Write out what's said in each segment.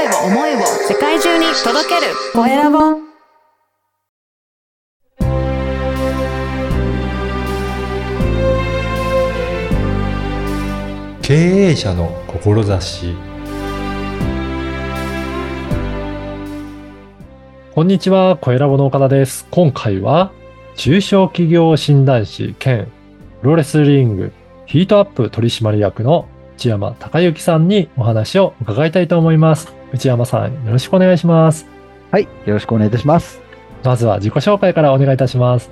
声を、思いを世界中に届けるコエラボ。経営者の志こんにちは、コエラボの岡田です。今回は、中小企業診断士兼プロレスリングヒートアップ取締役の内山隆之さんにお話を伺いたいと思います。内山さん、よろしくお願いします。はい。よろしくお願いいたします。まずは自己紹介からお願いいたします。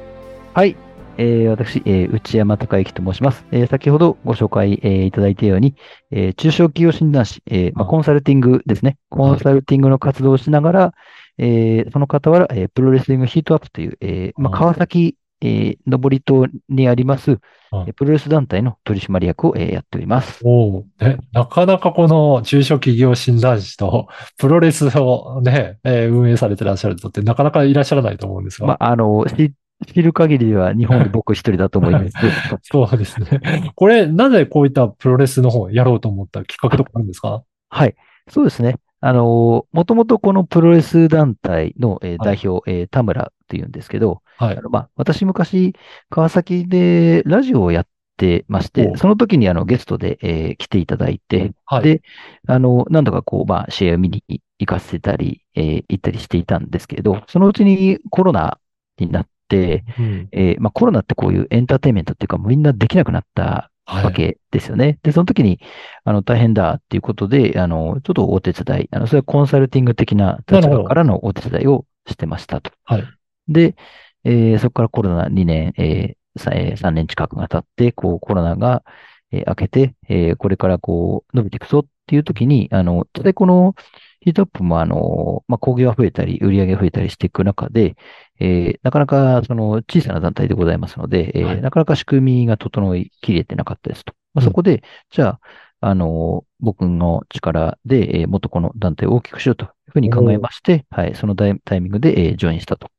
はい。えー私、えー内山隆之と申します。えー先ほどご紹介、えーいただいたように、えー中小企業診断士、えーまあ、あコンサルティングですね。コンサルティングの活動をしながら、えーその傍ら、えープロレスリングヒートアップという、えーまあ、あ川崎、えー登戸にあります、あえープロレス団体の取締役を、えーやっております。おお、ね、なかなかこの中小企業診断士と プロレスをね、えー運営されてらっしゃる人ってなかなかいらっしゃらないと思うんですが。まあ、あの、知知る限りでは日本で僕一人だと思います。そうですね。これ、なぜこういったプロレスの方をやろうと思ったきっかけとかあるんですか？はい。そうですね。あの、もともとこのプロレス団体の、えーはい代表、えー田村っていうんですけど、はいあ。のまあ、私昔、川崎でラジオをやってましてお、その時にあのゲストで、えー来ていただいて、はい。で、あの、何度かこう、まあ、試合を見に行かせたり、えー行ったりしていたんですけど、そのうちにコロナになって、うんえーまあ、コロナってこういうエンターテインメントっていうか、みんなできなくなったはいわけですよね。で、その時に、あの、大変だっていうことで、あの、ちょっとお手伝い、あの、それはコンサルティング的な立場からのお手伝いをしてましたと。はい。で、えーそこからコロナ2年、えーさえー3年近くが経って、こう、コロナが、えー明けて、えーこれからこう、伸びていくぞっていう時に、あの、実際このヒートアップも、あの、まあ、工業が増えたり、売り上げが増えたりしていく中で、えーなかなか、その、小さな団体でございますので、えーはい。なかなか仕組みが整いきれてなかったですと。まあ、うん。そこで、じゃあ、あの、僕の力で、えーもっとこの団体を大きくしようというふうに考えまして、はい、そのタイタイミングで、えージョインしたと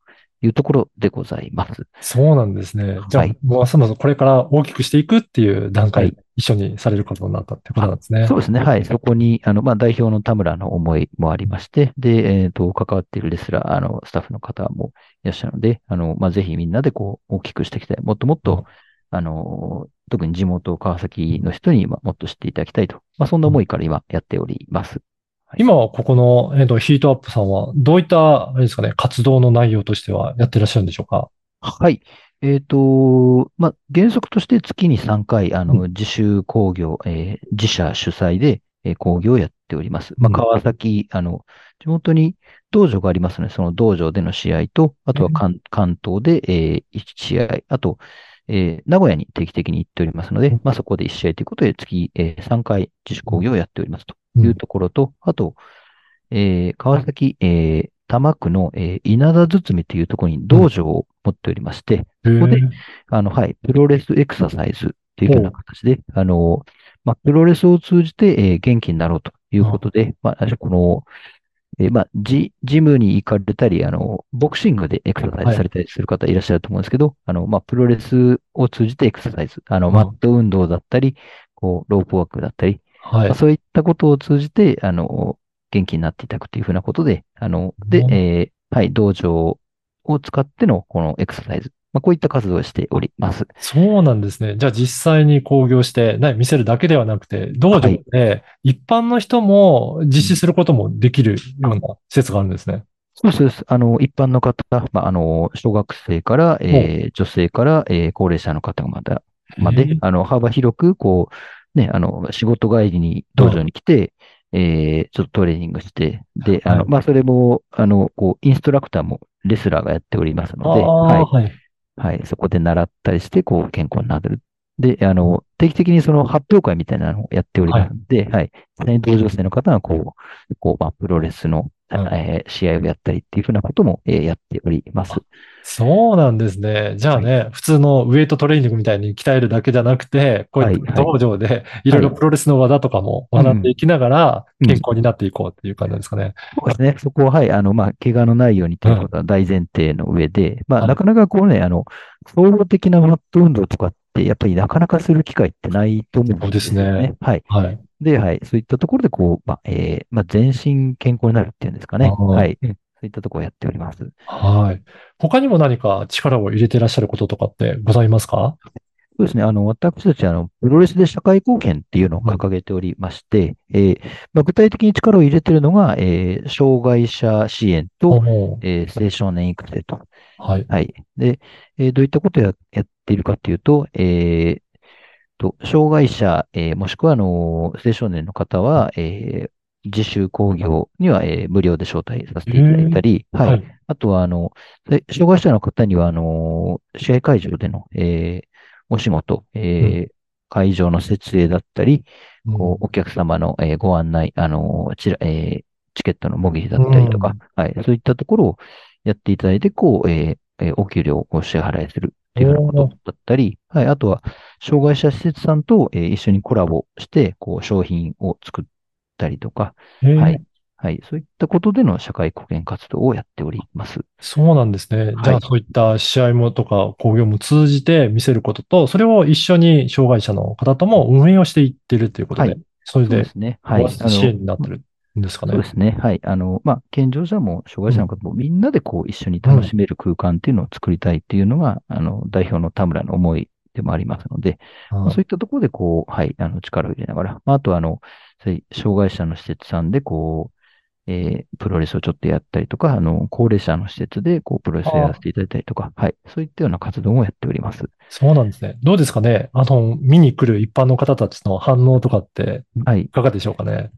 いうところでございます。そうなんですね。じゃあ、はいもうそもそもこれから大きくしていくっていう段階、はい一緒にされることになったってことなんですね。そうですね。はい。そこに、あの、まあ、代表の田村の思いもありまして、で、えっ、と、関わっているレスラー、あの、スタッフの方もいらっしゃるので、あの、まあ、ぜひみんなでこう、大きくしていきたい。もっともっうんと、あの、特に地元川崎の人に、まあ、もっと知っていただきたいと。まあ、そんな思いから今やっております。今はここの、えっと、ヒートアップさんはどういった、あれですかね、活動の内容としてはやってらっしゃるんでしょうか？はい。えっ、と、まあ、原則として月に3回、あうの、自主工業、えー自社主催で、えー工業をやっております。まあ、うん。川崎、あの、地元に道場がありますので、その道場での試合と、あとは関関東で、えー1試合、あと、えー名古屋に定期的に行っておりますので、まあ、そこで1試合ということで、月、えー3回自主工業をやっておりますというところと、あと、えー川崎、えー多摩区の、えー稲田堤というところに道場を持っておりまして、ここであの、はい、プロレスエクササイズっていうような形で、あの、まあ、プロレスを通じて、えー元気になろうということで、まあ、この、えーまあ、ジ、ジムに行かれたり、あの、ボクシングでエクササイズされたりする方いらっしゃると思うんですけど、あの、まあ、プロレスを通じてエクササイズ、あの、うん。マット運動だったり、こう、ロープワークだったり、はいまあ。そういったことを通じて、あの、元気になっていただくというふうなことで、あの、でう、んえーはい、道場を使ってのこのエクササイズ、まあ、こういった活動をしております。そうなんですね。じゃあ実際に興行して、ね、見せるだけではなくて、道場で一般の人も実施することもできるような施設があるんですね。そうです。あの、一般の方、まあ、あの、小学生から、えー女性から、えー高齢者の方まで、まであの、幅広く、こう、ね、あの、仕事帰りに道場に来て、えーちょっとトレーニングして、で、あの、はいまあ、それも、あの、こう、インストラクターもレスラーがやっておりますので、あはいあ、。はい。はい。そこで習ったりして、こう、健康になる。で、あの、定期的にその発表会みたいなのをやっておりますので、はい。実際に同情生の方は、こう、こう、まあ、プロレスの、うんえー試合をやったりっていうふうなことも、えーやっております。そうなんですね。じゃあね、普通のウェイトトレーニングみたいに鍛えるだけじゃなくて、こういったはい道場でいろいろプロレスの技とかも学んでいきながらうん健康になっていこうっていう感じですかね。そうですね。そこは、はい。あの、まあ、怪我のないようにということは大前提の上で、まあ、はいなかなかこうね、あの、総合的なマット運動とかって、やっぱりなかなかする機会ってないと思うんですよそうですね。はい。はい。で、はい。そういったところで、こう、まあ、えーまあ、全身健康になるっていうんですかね。はい。うんそういったところをやっております。はい。他にも何か力を入れていらっしゃることとかってございますか？そうですね。あの、私たち、あの、プロレスで社会貢献っていうのを掲げておりまして、えーまあ、具体的に力を入れているのが、えー障害者支援と、えー青少年育成と。はい。はい。で、えーどういったことをややっているかっていうと、えーと、障害者、えーもしくは、あの、青少年の方は、えー自習工業には、えー無料で招待させていただいたり、はい。はい。あとは、あの、で障害者の方には、あの、試合会場での、えーお仕事、えー会場の設営だったり、こうお客様の、えーご案内、あの、チラ、えーチケットの模擬だったりとか、はい、そういったところをやっていただいて、こう、えーえーお給料をお支払いするっていうようなことだったり、はい、あとは、障害者施設さんと、えー一緒にコラボして、こう、商品を作ったりとか、はい。はい。そういったことでの社会貢献活動をやっております。そうなんですね。じゃあ、はいそういった試合もとか工業も通じて見せることと、それを一緒に障害者の方とも運営をしていってるということで、はいそれでですね。はい。ご支援になってるんですかね。そうですね。はい。あの、まあ、健常者も障害者の方もみんなでこう一緒に楽しめる空間っていうのを作りたいっていうのが、あの、代表の田村の思いでもありますので、まあそういったところでこう、はい、あの、力を入れながら、まあ、あとはあの、障害者の施設さんでこう、えープロレスをちょっとやったりとか、あの、高齢者の施設でこう、プロレスをやらせていただいたりとか、はい。そういったような活動をやっております。そうなんですね。どうですかねあの、見に来る一般の方たちの反応とかって、はいい。かがでしょうかね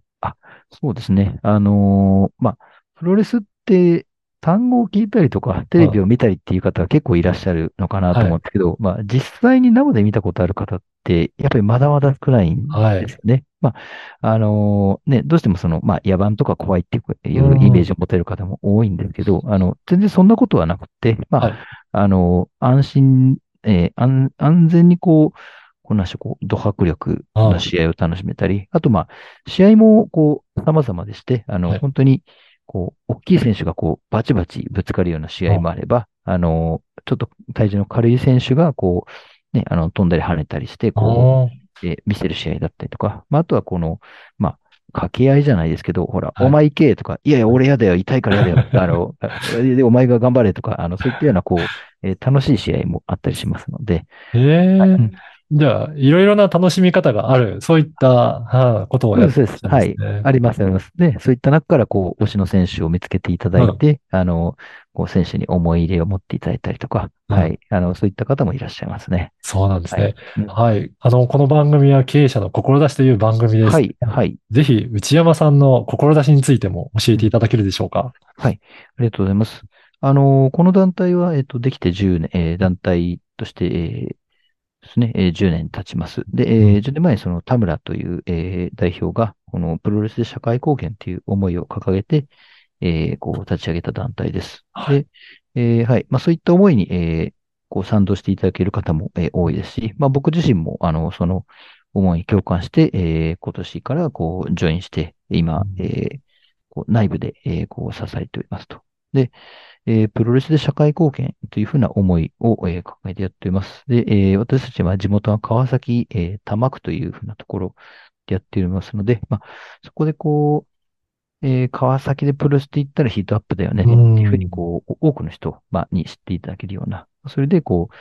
そうですね。あのーまあ、プロレスって単語を聞いたりとか、テレビを見たりっていう方が結構いらっしゃるのかなと思うんですけど、まあ、実際に生で見たことある方って、やっぱりまだまだ少ないんはいですよね。まあ、あのーね、どうしてもその、まあ、野蛮とか怖いっていううんイメージを持てる方も多いんですけど、あの、全然そんなことはなくて、まあ、はい。あのー安心、えー安、安全にこう、こんなしこう、ド迫力の試合を楽しめたり、あとまあ、試合もこう、様々でして、あの、はい。本当に、こう、大きい選手がこう、バチバチぶつかるような試合もあれば、あの、ちょっと体重の軽い選手がこう、ね、あの、飛んだり跳ねたりして、こあう、えー。見せる試合だったりとか、まあ、あとはこの、まあ、掛け合いじゃないですけど、ほら、はい。お前行けとか、いやいや、俺やだよ、痛いからやだよ、あの、で、お前が頑張れとか、あの、そういったような、こう、えー楽しい試合もあったりしますので、ーへえ、うんじゃあ、いろいろな楽しみ方がある、そういった、はあことをやってそうです。るんはい。あります、あります。で、そういった中から、こう、推しの選手を見つけていただいて、あの、こう、選手に思い入れを持っていただいたりとか、うんはい。あの、そういった方もいらっしゃいますね。そうなんですね。ははい。あの、この番組は経営者の志という番組です。はい、はい。ぜひ、内山さんの志についても教えていただけるでしょうか？ありがとうございます。あの、この団体は、えっと、できて10年、えー団体として、えーですね、えー10年経ちます。で、えーうん10年前にその田村という、えー代表が、このプロレスで社会貢献という思いを掲げて、えーこう立ち上げた団体です。はいで、えーはい。まあ、そういった思いに、えーこう賛同していただける方も、えー多いですし、まあ、僕自身も、あの、その思いに共感して、えー今年からこう、ジョインして、今、うんえーこう内部で、えーこう支えておりますと。で、えープロレスで社会貢献というふうな思いを、えー掲げてやっております。で、えー私たちは地元は川崎、えー多摩区というふうなところでやっておりますので、まあ、そこでこう、えー川崎でプロレスって言ったらヒートアップだよねっていうふうに、こう、多くの人、まあ、に知っていただけるような、それでこう、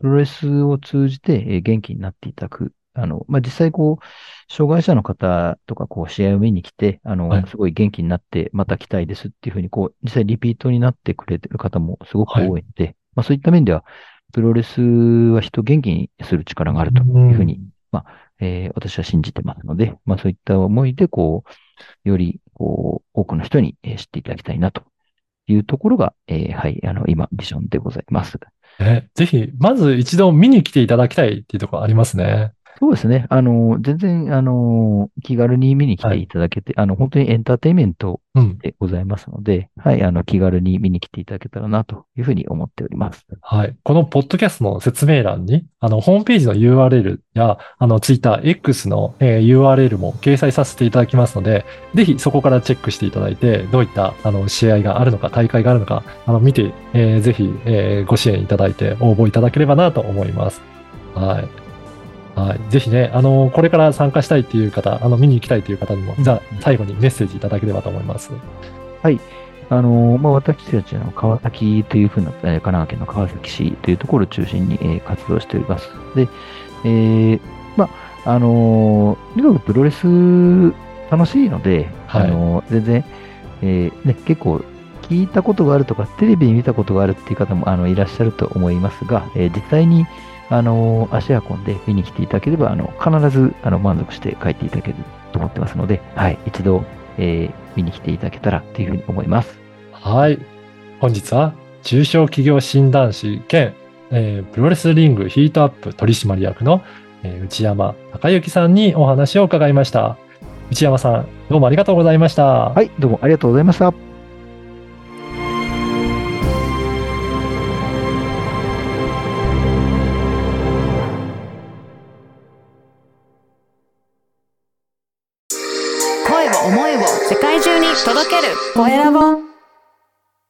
プロレスを通じて、えー元気になっていただく。あの、まあ、実際こう、障害者の方とか、こう、試合を見に来て、あの、はいすごい元気になって、また来たいですっていうふうに、こう、実際リピートになってくれてる方もすごく多いので、まあ、そういった面では、プロレスは人を元気にする力があるというふうに、まあ、えー私は信じてますので、まあ、そういった思いで、こう、より、こう、多くの人にえー知っていただきたいなというところが、えーはい、あの、今、ビジョンでございます。ねぜひ、まず一度見に来ていただきたいっていうところありますね。そうですね。あの、全然、あの、気軽に見に来ていただけて、あの、本当にエンターテインメントうん。でございますので、はい、あの、気軽に見に来ていただけたらな、というふうに思っております。はい。このポッドキャストの説明欄に、あの、ホームページの URL や、あの、Twitter、X の、えー URL も掲載させていただきますので、ぜひそこからチェックしていただいて、どういった、あの、試合があるのか、大会があるのか、あの、見て、えーぜひ、えーご支援いただいて、応募いただければなと思います。はい。はい。ぜひね、あの、これから参加したいっていう方、あの、見に行きたいという方にも、うんじゃあ、最後にメッセージいただければと思います。あの、まあ、私たちの川崎というふうな、えー神奈川県の川崎市というところを中心に、えー活動しております。で、えーまあ、あのーとにかくプロレス楽しいので、はいあのー全然、えーね、結構聞いたことがあるとか、テレビで見たことがあるっていう方もあのいらっしゃると思いますが、えー実際にあのー足運んで見に来ていただければ、あの必ずあの満足して帰っていただけると思ってますので、はい、一度、えー見に来ていただけたらというふうに思います。はい。本日は、中小企業診断士兼、えープロレスリングヒートアップ取締役の、えー内山隆之さんにお話を伺いました。内山さん、どうもありがとうございました。はい、どうもありがとうございました。